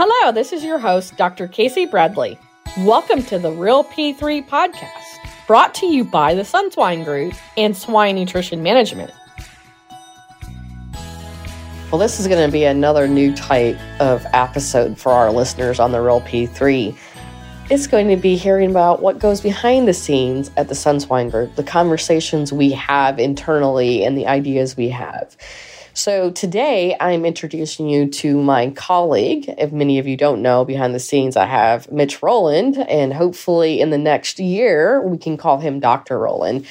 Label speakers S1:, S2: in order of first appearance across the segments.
S1: Hello, this is your host, Dr. Casey Bradley. Welcome to the Real P3 podcast, brought to you by the Sunswine Group and Swine Nutrition Management. Well, this is going to be another new type of episode for our listeners on the Real P3. It's going to be hearing about what goes behind the scenes at the Sunswine Group, the conversations we have internally, and the ideas we have. So today I'm introducing you to my colleague. If many of you don't know, behind the scenes, I have Mitch Rowland, and hopefully in the next year we can call him Dr. Rowland.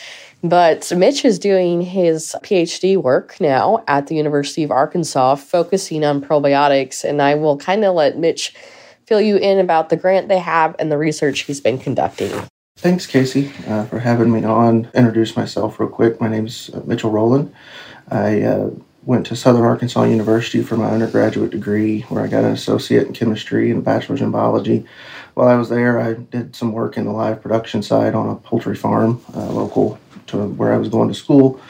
S1: But Mitch is doing his PhD work now at the University of Arkansas, focusing on probiotics. And I will kind of let Mitch fill you in about the grant they have and the research he's been conducting.
S2: Thanks, Casey, uh, for having me on. Introduce myself real quick. My name is uh, Mitchell Rowland. I uh, went to Southern Arkansas University for my undergraduate degree, where I got an associate in chemistry and a bachelor's in biology. While I was there, I did some work in the live production side on a poultry farm uh, local to where I was going to school.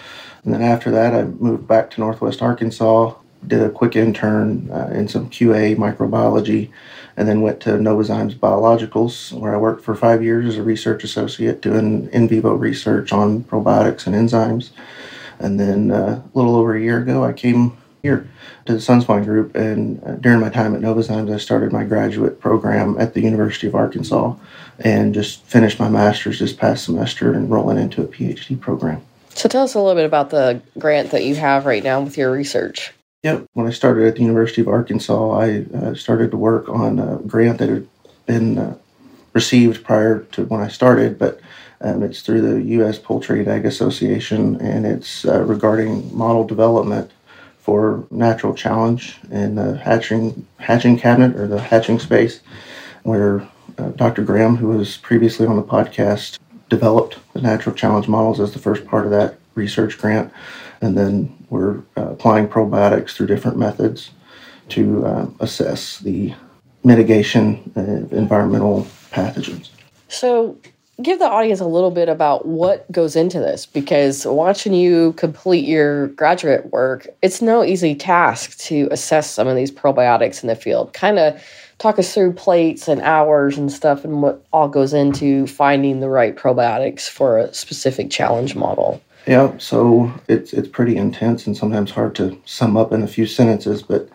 S2: And then after that, I moved back to Northwest Arkansas, did a quick intern uh, in some QA microbiology, and then went to Novozymes Biologicals, where I worked for five years as a research associate doing in vivo research on probiotics and enzymes. And then uh, a little over a year ago, I came here to the Sunswine Group. And uh, during my time at Novozymes, I started my graduate program at the University of Arkansas and just finished my master's this past semester and rolling into a PhD program.
S1: So tell us a little bit about the grant that you have right now with your research.
S2: Yep. When I started at the University of Arkansas, I uh, started to work on a grant that had been uh, received prior to when I started, but um, it's through the U.S. Poultry and Egg Association, and it's uh, regarding model development for natural challenge in the hatching hatching cabinet or the hatching space, where uh, Dr. Graham, who was previously on the podcast, developed the natural challenge models as the first part of that research grant, and then we're uh, applying probiotics through different methods to uh, assess the mitigation of environmental pathogens.
S1: So, give the audience a little bit about what goes into this because watching you complete your graduate work, it's no easy task to assess some of these probiotics in the field. Kind of talk us through plates and hours and stuff and what all goes into finding the right probiotics for a specific challenge model.
S2: Yeah, so it's it's pretty intense and sometimes hard to sum up in a few sentences, but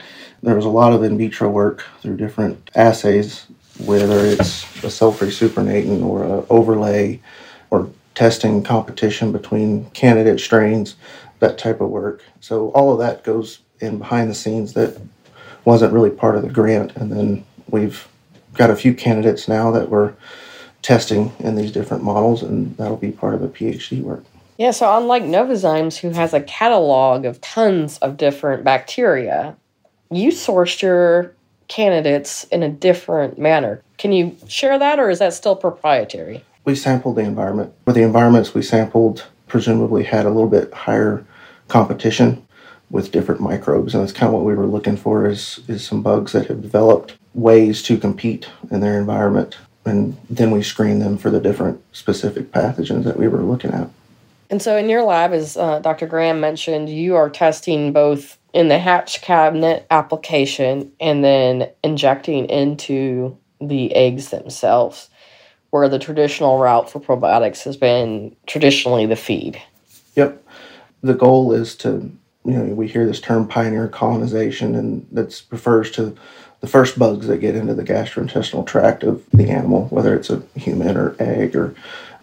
S2: there was a lot of in vitro work through different assays whether it's a cell-free supernatant or an overlay or testing competition between candidate strains, that type of work. So all of that goes in behind the scenes that wasn't really part of the grant. And then we've got a few candidates now that we're testing in these different models, and that'll be part of the PhD work.
S1: Yeah, so unlike Novozymes, who has a catalog of tons of different bacteria, you sourced your candidates in a different manner. Can you share that, or is that still proprietary?
S2: We sampled the environment. For the environments we sampled, presumably had a little bit higher competition with different microbes, and that's kind of what we were looking for is is some bugs that have developed ways to compete in their environment, and then we screen them for the different specific pathogens that we were looking at.
S1: And so, in your lab, as uh, Dr. Graham mentioned, you are testing both in the hatch cabinet application and then injecting into the eggs themselves, where the traditional route for probiotics has been traditionally the feed.
S2: Yep. The goal is to, you know, we hear this term pioneer colonization, and that refers to the first bugs that get into the gastrointestinal tract of the animal, whether it's a human or egg or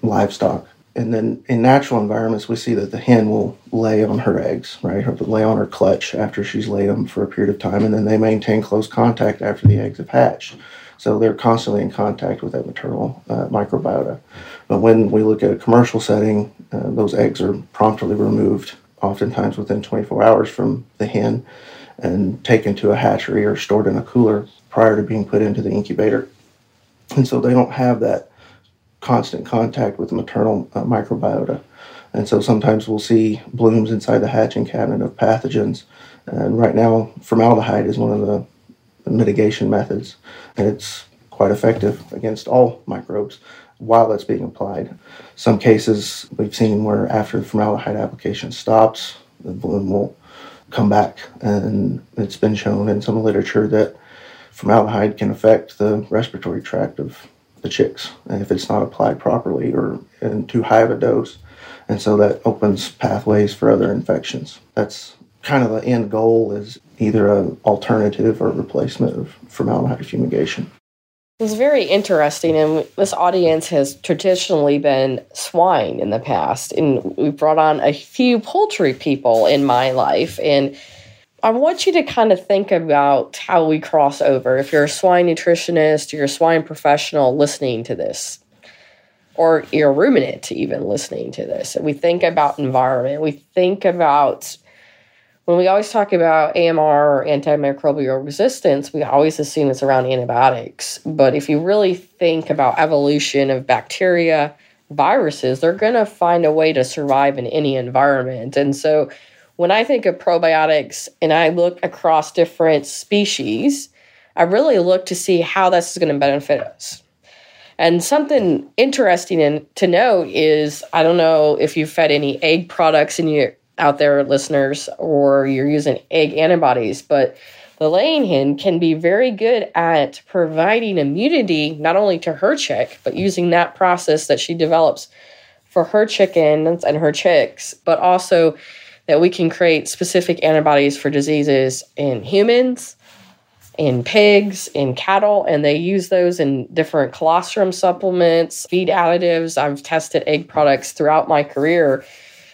S2: livestock and then in natural environments, we see that the hen will lay on her eggs, right, or lay on her clutch after she's laid them for a period of time, and then they maintain close contact after the eggs have hatched. So they're constantly in contact with that maternal uh, microbiota. But when we look at a commercial setting, uh, those eggs are promptly removed, oftentimes within 24 hours from the hen, and taken to a hatchery or stored in a cooler prior to being put into the incubator. And so they don't have that constant contact with maternal uh, microbiota. And so sometimes we'll see blooms inside the hatching cabinet of pathogens. And right now, formaldehyde is one of the, mitigation methods, and it's quite effective against all microbes while it's being applied. Some cases we've seen where after formaldehyde application stops, the bloom will come back. And it's been shown in some literature that formaldehyde can affect the respiratory tract of the chicks if it's not applied properly or in too high of a dose. And so that opens pathways for other infections. That's kind of the end goal is either an alternative or replacement of formaldehyde fumigation.
S1: It's very interesting, and this audience has traditionally been swine in the past, and we've brought on a few poultry people in my life, and I want you to kind of think about how we cross over. If you're a swine nutritionist, you're a swine professional listening to this, or you're a ruminant even listening to this, we think about environment. We think about when we always talk about AMR or antimicrobial resistance, we always assume it's around antibiotics. But if you really think about evolution of bacteria, viruses, they're going to find a way to survive in any environment. And so when I think of probiotics and I look across different species, I really look to see how this is going to benefit us. And something interesting in, to note is I don't know if you've fed any egg products in your out there, listeners, or you're using egg antibodies, but the laying hen can be very good at providing immunity not only to her chick, but using that process that she develops for her chickens and her chicks, but also that we can create specific antibodies for diseases in humans, in pigs, in cattle, and they use those in different colostrum supplements, feed additives. I've tested egg products throughout my career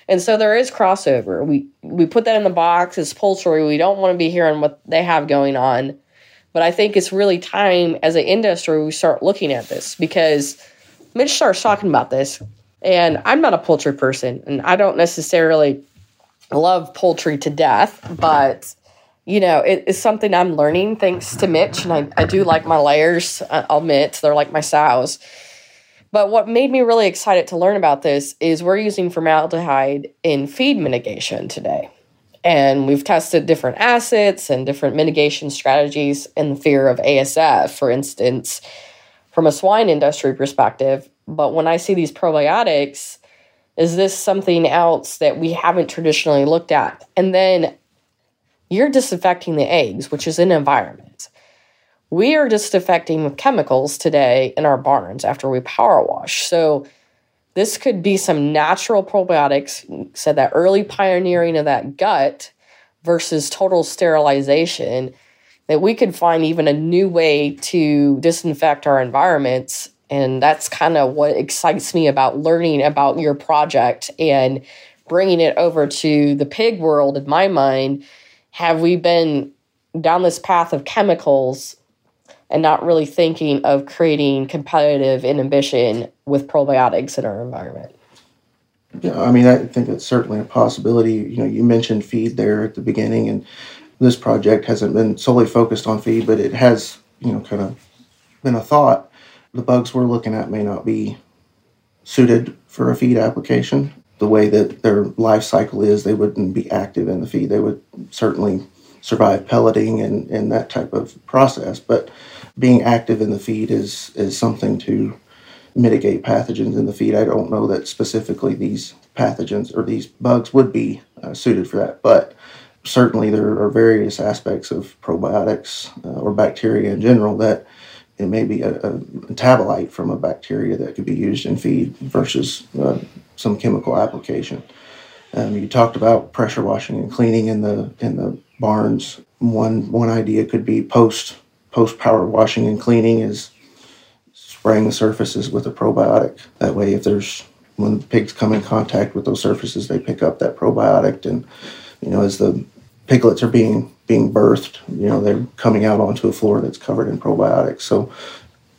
S1: and so there is crossover. We we put that in the box as poultry. We don't want to be hearing what they have going on. But I think it's really time as an industry we start looking at this because Mitch starts talking about this. And I'm not a poultry person and I don't necessarily love poultry to death, but you know, it is something I'm learning thanks to Mitch. And I, I do like my layers, uh, I'll admit, they're like my sows. But what made me really excited to learn about this is we're using formaldehyde in feed mitigation today. And we've tested different acids and different mitigation strategies in the fear of ASF, for instance, from a swine industry perspective. But when I see these probiotics, is this something else that we haven't traditionally looked at? And then you're disinfecting the eggs, which is an environment. We are disinfecting with chemicals today in our barns after we power wash. So this could be some natural probiotics, said that early pioneering of that gut versus total sterilization, that we could find even a new way to disinfect our environments. And that's kind of what excites me about learning about your project and bringing it over to the pig world in my mind. Have we been down this path of chemicals and not really thinking of creating competitive inhibition with probiotics in our environment.
S2: Yeah, I mean, I think it's certainly a possibility. You know, you mentioned feed there at the beginning, and this project hasn't been solely focused on feed, but it has, you know, kind of been a thought. The bugs we're looking at may not be suited for a feed application. The way that their life cycle is, they wouldn't be active in the feed. They would certainly survive pelleting and, and that type of process. But being active in the feed is is something to mitigate pathogens in the feed. I don't know that specifically these pathogens or these bugs would be uh, suited for that, but certainly there are various aspects of probiotics uh, or bacteria in general that it may be a, a, metabolite from a bacteria that could be used in feed versus uh, some chemical application. Um, you talked about pressure washing and cleaning in the in the barns. One one idea could be post post power washing and cleaning is spraying the surfaces with a probiotic. That way, if there's when the pigs come in contact with those surfaces, they pick up that probiotic, and you know as the piglets are being being birthed, you know they're coming out onto a floor that's covered in probiotics. So,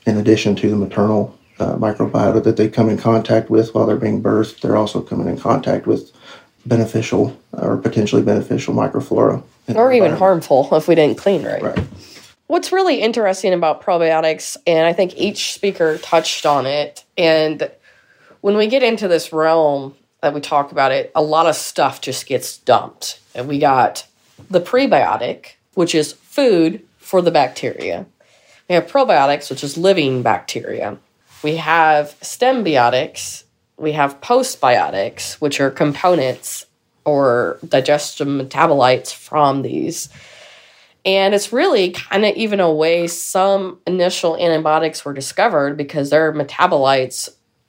S2: in addition to the maternal uh, microbiota that they come in contact with while they're being birthed, they're also coming in contact with beneficial or potentially beneficial microflora.
S1: Or even harmful if we didn't clean right.
S2: Right.
S1: What's really interesting about probiotics, and I think each speaker touched on it, and when we get into this realm that we talk about it, a lot of stuff just gets dumped. And we got the prebiotic, which is food for the bacteria. We have probiotics, which is living bacteria. We have synbiotics. We have postbiotics, which are components or digestive metabolites from these. And it's really kind of even a way some initial antibiotics were discovered because they're metabolites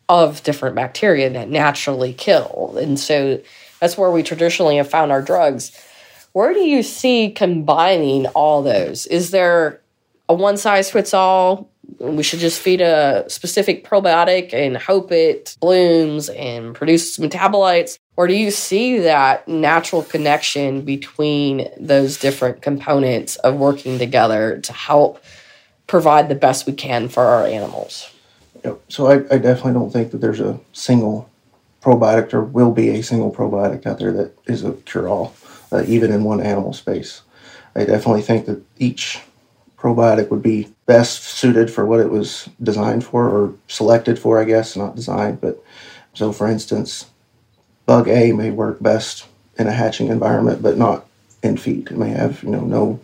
S1: of different bacteria that naturally kill. And so that's where we traditionally have found our drugs. Where do you see combining all those? Is there a one size fits all? We should just feed a specific probiotic and hope it blooms and produces metabolites? Or do you see that natural connection between those different components of working together to help provide the best we can for our animals?
S2: So I, I definitely don't think that there's a single probiotic or will be a single probiotic out there that is a cure all, uh, even in one animal space. I definitely think that each probiotic would be best suited for what it was designed for or selected for, I guess, not designed. But so, for instance, bug A may work best in a hatching environment, but not in feed. It may have you know no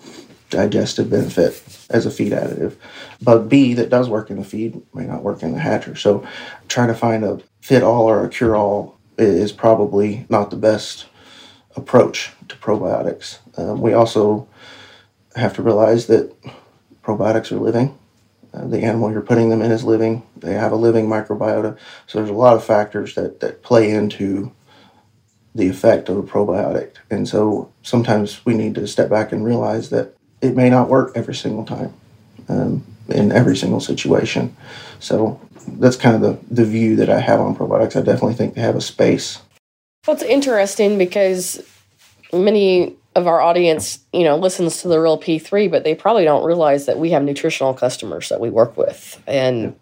S2: digestive benefit as a feed additive. Bug B that does work in the feed may not work in the hatcher. So trying to find a fit all or a cure all is probably not the best approach to probiotics. Um, we also have to realize that probiotics are living. Uh, the animal you're putting them in is living. They have a living microbiota. So there's a lot of factors that, that play into the effect of a probiotic. And so sometimes we need to step back and realize that it may not work every single time um, in every single situation. So that's kind of the, the view that I have on probiotics. I definitely think they have a space.
S1: Well, it's interesting because many of our audience, you know, listens to the real P3, but they probably don't realize that we have nutritional customers that we work with. And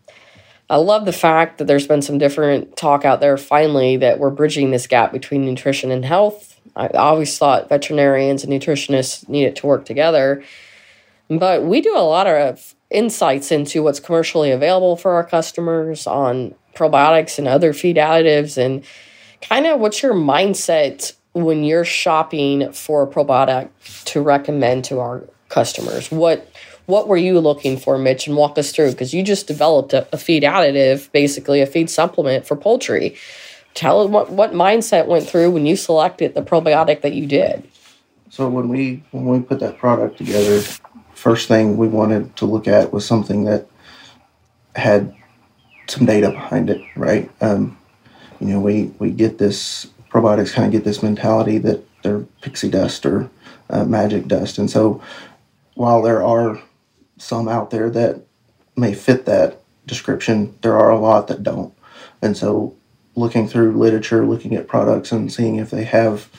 S1: I love the fact that there's been some different talk out there finally that we're bridging this gap between nutrition and health I always thought veterinarians and nutritionists needed to work together. But we do a lot of insights into what's commercially available for our customers on probiotics and other feed additives and kind of what's your mindset when you're shopping for a probiotic to recommend to our customers what what were you looking for mitch and walk us through because you just developed a, a feed additive basically a feed supplement for poultry tell us what, what mindset went through when you selected the probiotic that you did.
S2: So when we when we put that product together, first thing we wanted to look at was something that had some data behind it, right? Um, you know, we we get this probiotics kind of get this mentality that they're pixie dust or uh, magic dust, and so while there are some out there that may fit that description, there are a lot that don't, and so looking through literature, looking at products, and seeing if they have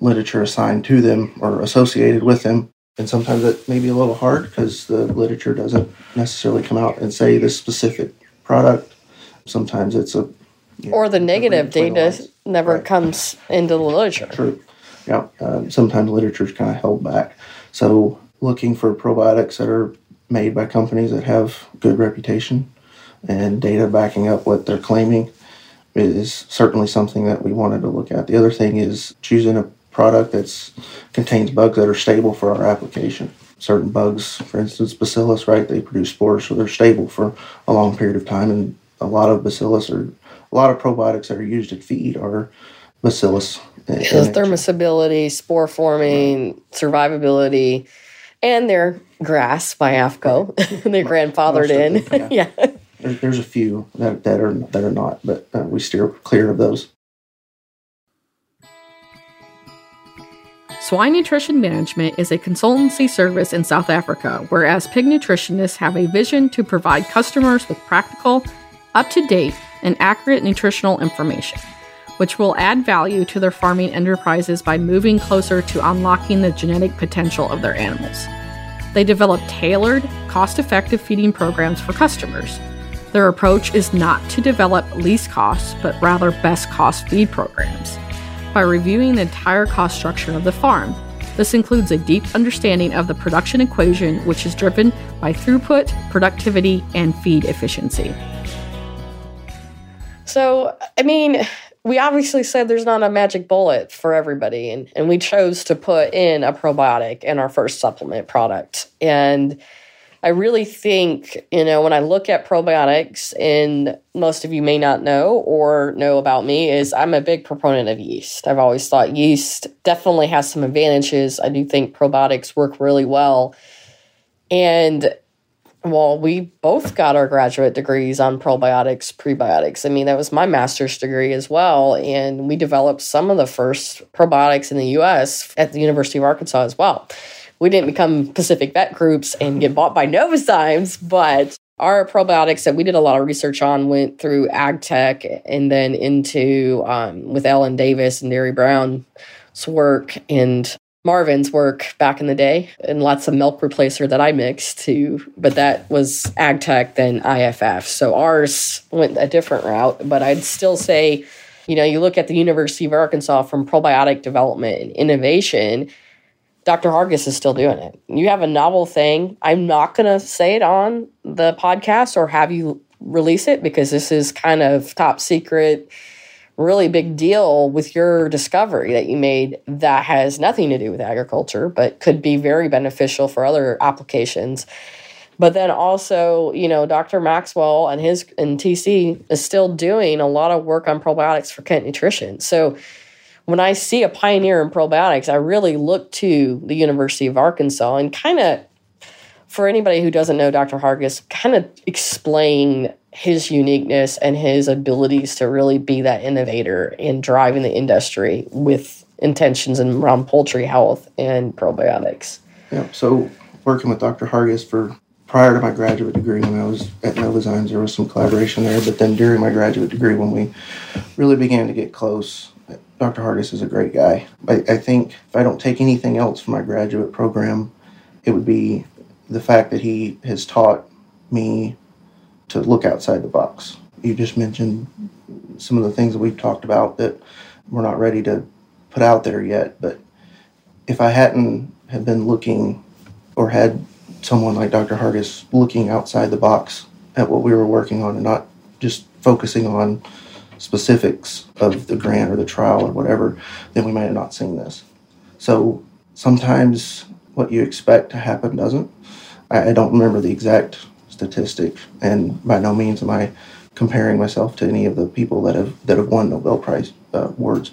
S2: literature assigned to them or associated with them. And sometimes it may be a little hard because the literature doesn't necessarily come out and say this specific product. Sometimes it's a
S1: know, or the negative data never right. comes into the literature.
S2: True. Yeah. Um, sometimes literature is kind of held back. So looking for probiotics that are made by companies that have good reputation and data backing up what they're claiming is certainly something that we wanted to look at. The other thing is choosing a product that contains bugs that are stable for our application. Certain bugs, for instance, bacillus, right? They produce spores, so they're stable for a long period of time. And a lot of bacillus or a lot of probiotics that are used in feed are bacillus.
S1: Yeah, thermostability, spore forming, right. survivability, and they're GRAS by AAFCO. they're grandfathered in. yeah. yeah.
S2: There, there's a few that, that are that are not, but uh, we steer clear of those.
S3: Swine Nutrition Management is a consultancy service in South Africa, whereas pig nutritionists have a vision to provide customers with practical, up to date, and accurate nutritional information, which will add value to their farming enterprises by moving closer to unlocking the genetic potential of their animals. They develop tailored, cost effective feeding programs for customers their approach is not to develop least cost, but rather best cost feed programs. By reviewing the entire cost structure of the farm, this includes a deep understanding of the production equation, which is driven by throughput, productivity, and feed efficiency.
S1: So, I mean, we obviously said there's not a magic bullet for everybody, and, and we chose to put in a probiotic in our first supplement product. And I really think, you know, when I look at probiotics, and most of you may not know or know about me, is I'm a big proponent of yeast. I've always thought yeast definitely has some advantages. I do think probiotics work really well. And well, we both got our graduate degrees on probiotics, prebiotics. I mean, that was my master's degree as well. And we developed some of the first probiotics in the US at the University of Arkansas as well. We didn't become Pacific Vet Groups and get bought by Novozymes, but our probiotics that we did a lot of research on went through AgTech and then into um, with Ellen Davis and Derry Brown's work and Marvin's work back in the day and lots of milk replacer that I mixed too, but that was AgTech than IFF. So ours went a different route, but I'd still say, you know, you look at the University of Arkansas from probiotic development and innovation, Dr. Hargis is still doing it. You have a novel thing. I'm not going to say it on the podcast or have you release it because this is kind of top secret really big deal with your discovery that you made that has nothing to do with agriculture, but could be very beneficial for other applications. But then also, you know, Dr. Maxwell and his and TC is still doing a lot of work on probiotics for Kent Nutrition. So when I see a pioneer in probiotics, I really look to the University of Arkansas and kind of for anybody who doesn't know Dr. Hargis, kind of explain his uniqueness and his abilities to really be that innovator in driving the industry with intentions around poultry health and probiotics.
S2: Yeah, so working with Dr. Hargis for prior to my graduate degree when I was at Novozymes, there was some collaboration there. But then during my graduate degree, when we really began to get close, Dr. Hargis is a great guy. I, I think if I don't take anything else from my graduate program, it would be the fact that he has taught me to look outside the box. You just mentioned some of the things that we've talked about that we're not ready to put out there yet. But if I hadn't have been looking or had someone like Dr. Hargis looking outside the box at what we were working on and not just focusing on specifics of the grant or the trial or whatever, then we might have not seen this. So sometimes what you expect to happen doesn't. I, I don't remember the exact statistic, and by no means am I comparing myself to any of the people that have that have won Nobel Prize uh, awards.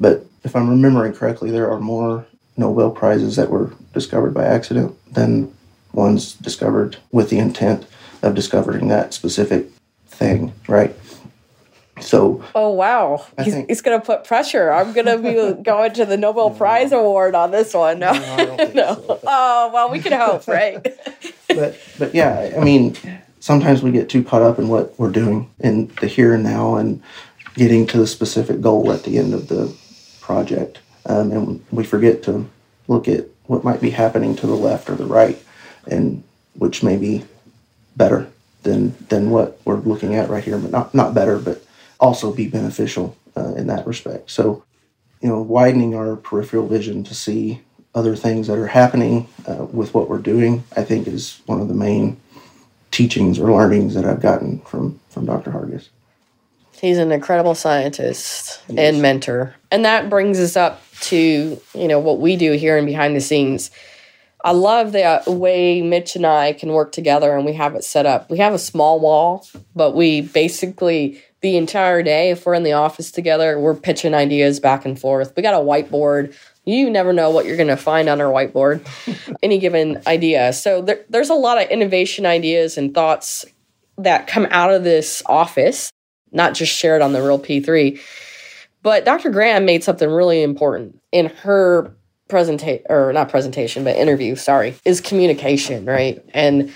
S2: But if I'm remembering correctly, there are more Nobel prizes that were discovered by accident than ones discovered with the intent of discovering that specific thing, right? So.
S1: Oh wow! I he's, he's going to put pressure. I'm going to be going to the Nobel Prize award on this one. No, no. no. So. Oh well, we can hope, right?
S2: but but yeah, I mean, sometimes we get too caught up in what we're doing in the here and now and getting to the specific goal at the end of the project, um, and we forget to look at what might be happening to the left or the right, and which may be better than than what we're looking at right here, but not not better, but also be beneficial uh, in that respect. So, you know, widening our peripheral vision to see other things that are happening uh, with what we're doing, I think is one of the main teachings or learnings that I've gotten from from Dr. Hargis.
S1: He's an incredible scientist yes. and mentor. And that brings us up to, you know, what we do here and behind the scenes. I love the way Mitch and I can work together and we have it set up. We have a small wall, but we basically the entire day. If we're in the office together, we're pitching ideas back and forth. We got a whiteboard. You never know what you're going to find on our whiteboard, any given idea. So there, there's a lot of innovation ideas and thoughts that come out of this office, not just shared on the Real P3. But Dr. Graham made something really important in her presentation, or not presentation, but interview, sorry, is communication, right? And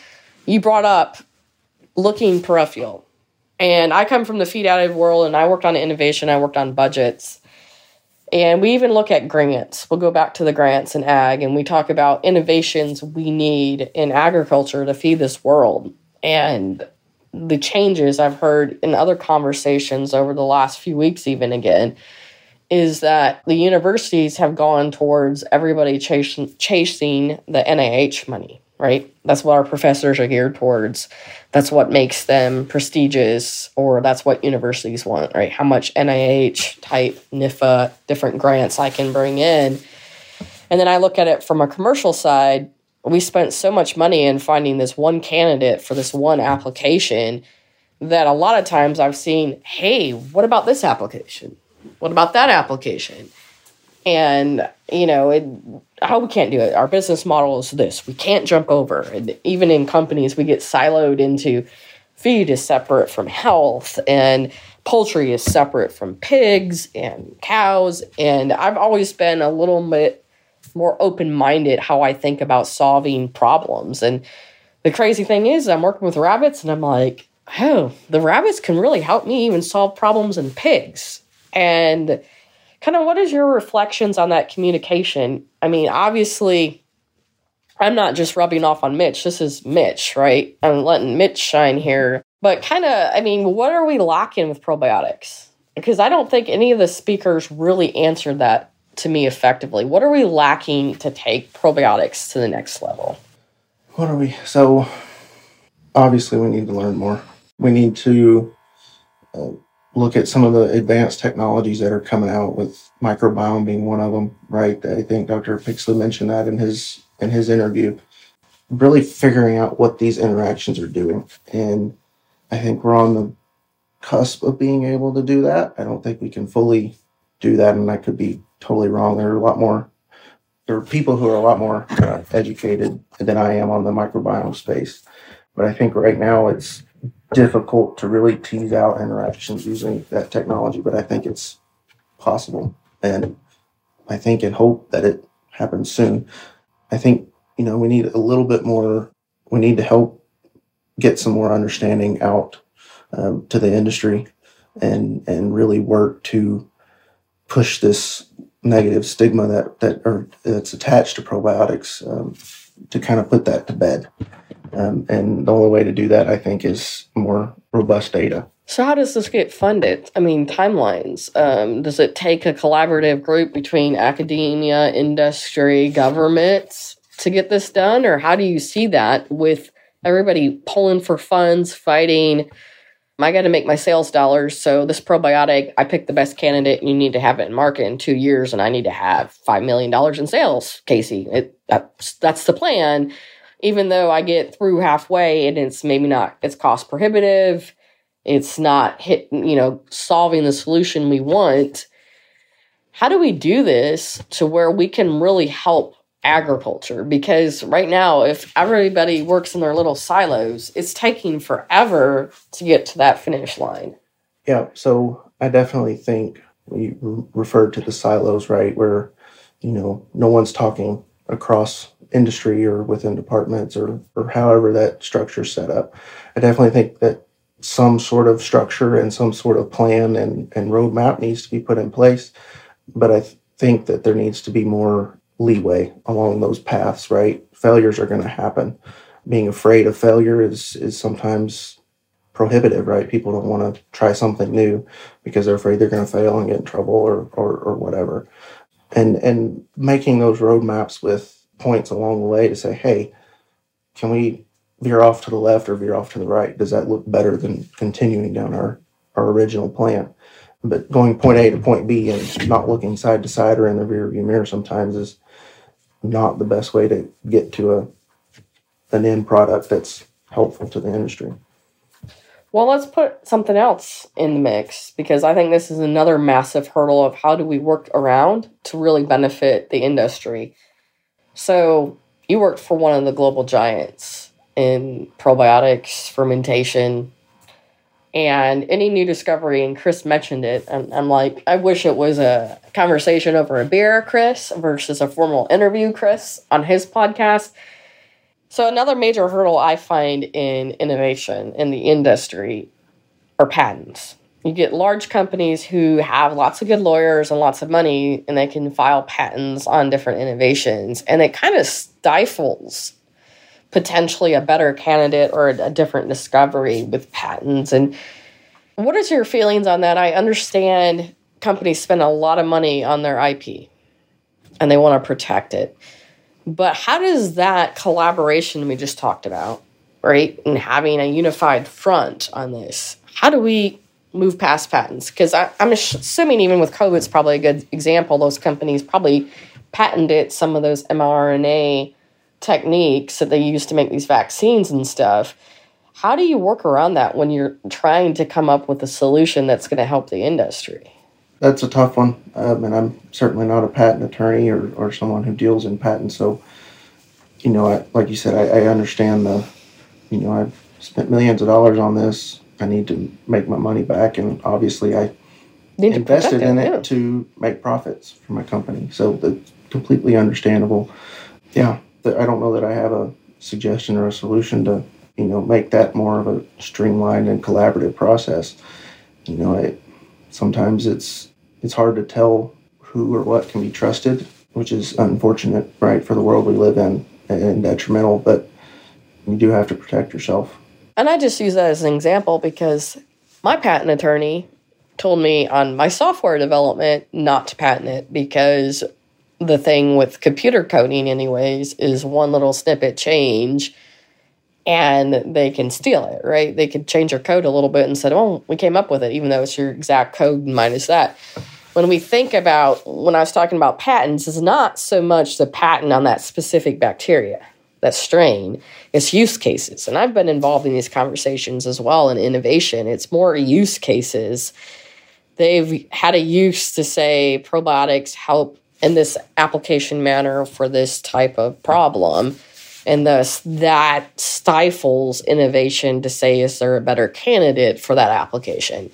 S1: you brought up looking peripheral and I come from the feed additive world and I worked on innovation, I worked on budgets. And we even look at grants. We'll go back to the grants in ag and we talk about innovations we need in agriculture to feed this world. And the changes I've heard in other conversations over the last few weeks, even again, is that the universities have gone towards everybody chasing, chasing the NIH money right? That's what our professors are geared towards. That's what makes them prestigious, or that's what universities want, right? How much NIH type, NIFA, different grants I can bring in. And then I look at it from a commercial side. we spent so much money in finding this one candidate for this one application that a lot of times I've seen, hey, what about this application? What about that application? And, you know, it, how we can't do it. Our business model is this we can't jump over. And even in companies, we get siloed into feed is separate from health and poultry is separate from pigs and cows. And I've always been a little bit more open minded how I think about solving problems. And the crazy thing is, I'm working with rabbits and I'm like, oh, the rabbits can really help me even solve problems in pigs. And kind of what is your reflections on that communication? I mean, obviously, I'm not just rubbing off on Mitch. This is Mitch, right? I'm letting Mitch shine here. But kind of, I mean, what are we lacking with probiotics? Because I don't think any of the speakers really answered that to me effectively. What are we lacking to take probiotics to the next level?
S2: What are we? So, obviously, we need to learn more. We need to uh, look at some of the advanced technologies that are coming out, with microbiome being one of them. Right? I think Dr. Pixley mentioned that in his in his interview. Really figuring out what these interactions are doing, and I think we're on the cusp of being able to do that. I don't think we can fully do that, and I could be totally wrong. There are a lot more. There are people who are a lot more uh, educated than I am on the microbiome space, but I think right now it's difficult to really tease out interactions using that technology. But I think it's possible, and I think and hope that it happens soon. I think you know we need a little bit more. We need to help get some more understanding out um, to the industry, and and really work to push this negative stigma that that or that's attached to probiotics um, to kind of put that to bed. Um, and the only way to do that, I think, is more robust data.
S1: So, how does this get funded? I mean, timelines. Um, does it take a collaborative group between academia, industry, governments to get this done? Or how do you see that with everybody pulling for funds, fighting? I got to make my sales dollars. So this probiotic, I picked the best candidate. You need to have it in market in two years, and I need to have five million dollars in sales, Casey. It, that's the plan. Even though I get through halfway, and it's maybe not, it's cost prohibitive. It's not hit, you know, solving the solution we want. How do we do this to where we can really help agriculture because right now if everybody works in their little silos it's taking forever to get to that finish line
S2: yeah so i definitely think you referred to the silos right where you know no one's talking across industry or within departments or or however that structure is set up i definitely think that some sort of structure and some sort of plan and and roadmap needs to be put in place but i th- think that there needs to be more leeway along those paths, right? Failures are going to happen. Being afraid of failure is is sometimes prohibitive, right? People don't want to try something new because they're afraid they're going to fail and get in trouble or, or or whatever. And and making those roadmaps with points along the way to say, hey, can we veer off to the left or veer off to the right? Does that look better than continuing down our our original plan? But going point A to point B and not looking side to side or in the rear view mirror sometimes is not the best way to get to a an end product that's helpful to the industry.
S1: Well, let's put something else in the mix because I think this is another massive hurdle of how do we work around to really benefit the industry. So, you worked for one of the global giants in probiotics, fermentation, and any new discovery, and Chris mentioned it, and I'm like, I wish it was a conversation over a beer, Chris, versus a formal interview, Chris, on his podcast. So, another major hurdle I find in innovation in the industry are patents. You get large companies who have lots of good lawyers and lots of money, and they can file patents on different innovations, and it kind of stifles potentially a better candidate or a, different discovery with patents. And what is your feelings on that? I understand companies spend a lot of money on their IP and they want to protect it. But how does that collaboration we just talked about, right, and having a unified front on this, how do we move past patents? Because I'm assuming even with COVID, it's probably a good example. Those companies probably patented some of those mRNA techniques that they use to make these vaccines and stuff. How do you work around that when you're trying to come up with a solution that's going to help the industry?
S2: That's a tough one, um, and I'm certainly not a patent attorney or, or someone who deals in patents. So, you know, I, like you said, I, I understand the, you know, I've spent millions of dollars on this. I need to make my money back, and obviously, I invested in it
S1: yeah.
S2: to make profits for my company. So that's completely understandable. Yeah, I don't know that I have a suggestion or a solution to, you know, make that more of a streamlined and collaborative process. You know, it, sometimes it's it's hard to tell who or what can be trusted, which is unfortunate, right, for the world we live in and detrimental. But you do have to protect yourself.
S1: And I just use that as an example because my patent attorney told me on my software development not to patent it because the thing with computer coding, anyways, is one little snippet change and they can steal it, right? They could change your code a little bit and said, oh, we came up with it, even though it's your exact code minus that. When we think about, when I was talking about patents, is not so much the patent on that specific bacteria, that strain, it's use cases. And I've been involved in these conversations as well in innovation. It's more use cases. They've had a use to say probiotics help in this application manner for this type of problem. And thus, that stifles innovation to say, is there a better candidate for that application?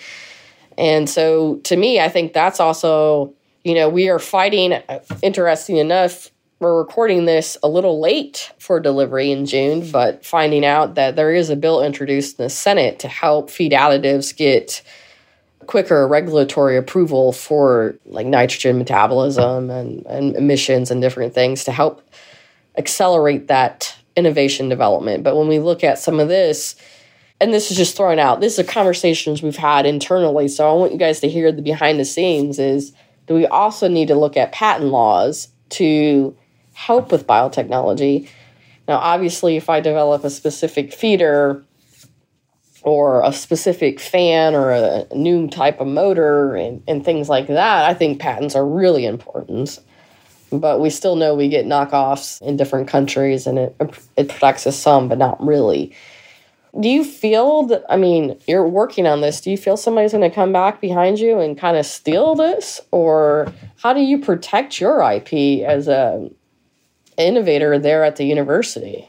S1: And so, to me, I think that's also, you know, we are fighting, uh, interesting enough, we're recording this a little late for delivery in June, but finding out that there is a bill introduced in the Senate to help feed additives get quicker regulatory approval for like nitrogen metabolism and, and emissions and different things to help accelerate that innovation development. But when we look at some of this, and this is just thrown out, these are conversations we've had internally. So I want you guys to hear the behind the scenes is do we also need to look at patent laws to help with biotechnology? Now, obviously, if I develop a specific feeder or a specific fan or a new type of motor and, and things like that, I think patents are really important. But we still know we get knockoffs in different countries and it, it protects us some, but not really. Do you feel that, I mean, you're working on this. Do you feel somebody's going to come back behind you and kind of steal this? Or how do you protect your IP as a innovator there at the university?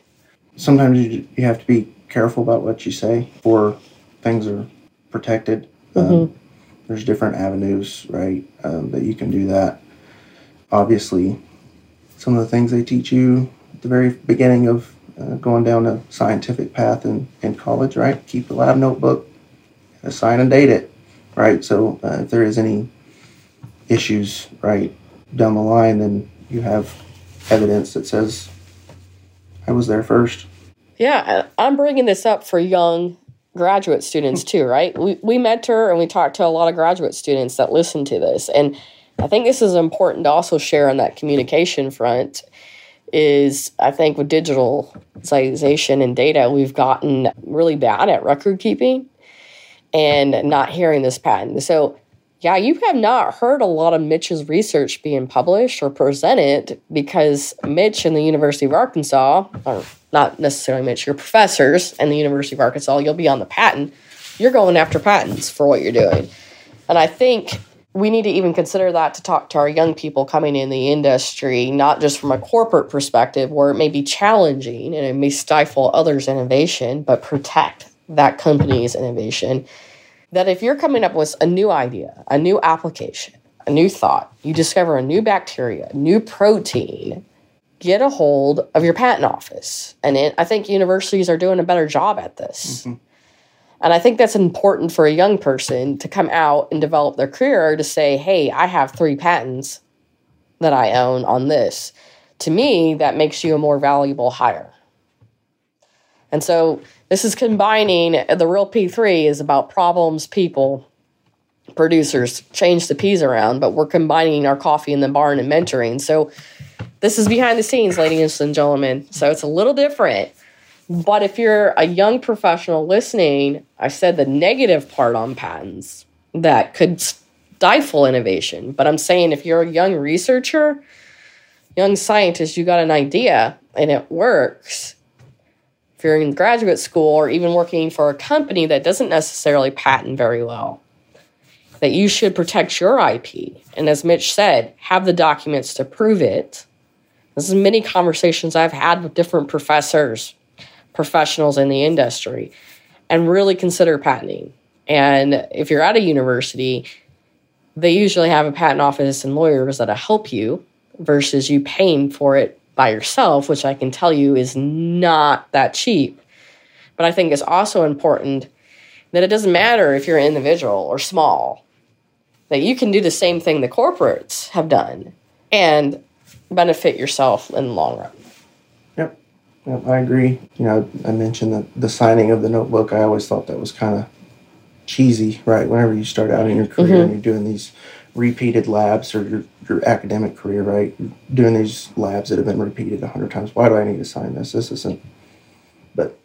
S2: Sometimes you, you have to be careful about what you say or things are protected. Um, there's different avenues, right, um, that you can do that. Obviously, some of the things they teach you at the very beginning of uh, going down a scientific path in, in college, right? Keep a lab notebook, assign and date it, right? So uh, if there is any issues, right, down the line, then you have evidence that says I was there first.
S1: Yeah, I'm bringing this up for young graduate students too, right? We, we mentor and we talk to a lot of graduate students that listen to this. And I think this is important to also share on that communication front is I think with digitalization and data, we've gotten really bad at record keeping and not hearing this patent. So yeah, you have not heard a lot of Mitch's research being published or presented because Mitch and the University of Arkansas, or not necessarily Mitch, your professors and the University of Arkansas, you'll be on the patent. You're going after patents for what you're doing. And I think we need to even consider that to talk to our young people coming in the industry, not just from a corporate perspective where it may be challenging and it may stifle others' innovation, but protect that company's innovation that if you're coming up with a new idea, a new application, a new thought, you discover a new bacteria, new protein, get a hold of your patent office. And it, I think universities are doing a better job at this. Mm-hmm. And I think that's important for a young person to come out and develop their career to say, hey, I have three patents that I own on this. To me, that makes you a more valuable hire. And so this is combining the real P3 is about problems, people, producers, change the P's around, but we're combining our coffee in the barn and mentoring. So this is behind the scenes, ladies and gentlemen. So it's a little different. But if you're a young professional listening, I said the negative part on patents that could stifle innovation. But I'm saying if you're a young researcher, young scientist, you got an idea and it works. If you're in graduate school or even working for a company that doesn't necessarily patent very well, that you should protect your IP. And as Mitch said, have the documents to prove it. This is many conversations I've had with different professors, professionals in the industry, and really consider patenting. And if you're at a university, they usually have a patent office and lawyers that'll help you versus you paying for it by yourself, which I can tell you is not that cheap. But I think it's also important that it doesn't matter if you're an individual or small, that you can do the same thing the corporates have done and benefit yourself in the long run.
S2: Yep. Yep, I agree. You know, I mentioned that the signing of the notebook, I always thought that was kind of cheesy, right? Whenever you start out in your career mm-hmm. and you're doing these repeated labs or your, your academic career, right? Doing these labs that have been repeated a hundred times. Why do I need to sign this? This isn't. But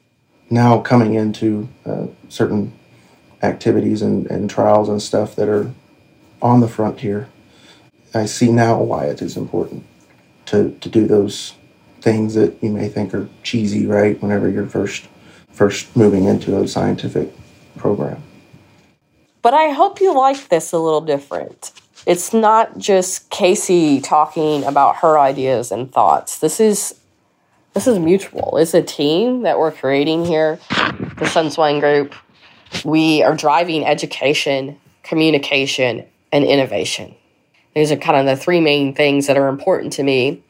S2: now coming into uh, certain activities and, and trials and stuff that are on the frontier, I see now why it is important to, to do those things that you may think are cheesy, right? Whenever you're first first moving into a scientific program.
S1: But I hope you like this a little different. It's not just Casey talking about her ideas and thoughts. This is this is mutual. It's a team that we're creating here, the Sunswine Group. We are driving education, communication, and innovation. These are kind of the three main things that are important to me.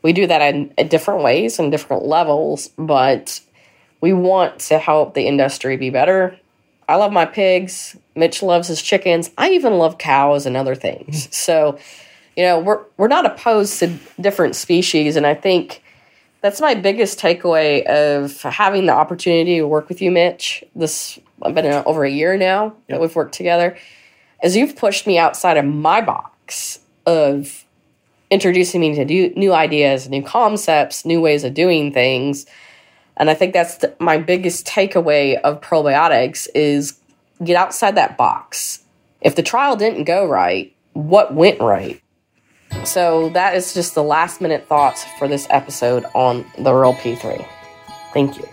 S1: We do that in, in different ways and different levels, but we want to help the industry be better I love my pigs. Mitch loves his chickens. I even love cows and other things. Mm. So, you know, we're we're not opposed to different species, and I think that's my biggest takeaway of having the opportunity to work with you, Mitch. This I've been over a year now yep. that we've worked together. As you've pushed me outside of my box of introducing me to new, new ideas, new concepts, new ways of doing things and I think that's my biggest takeaway of probiotics is get outside that box. If the trial didn't go right, what went right? So that is just the last minute thoughts for this episode on the Real P3. Thank you.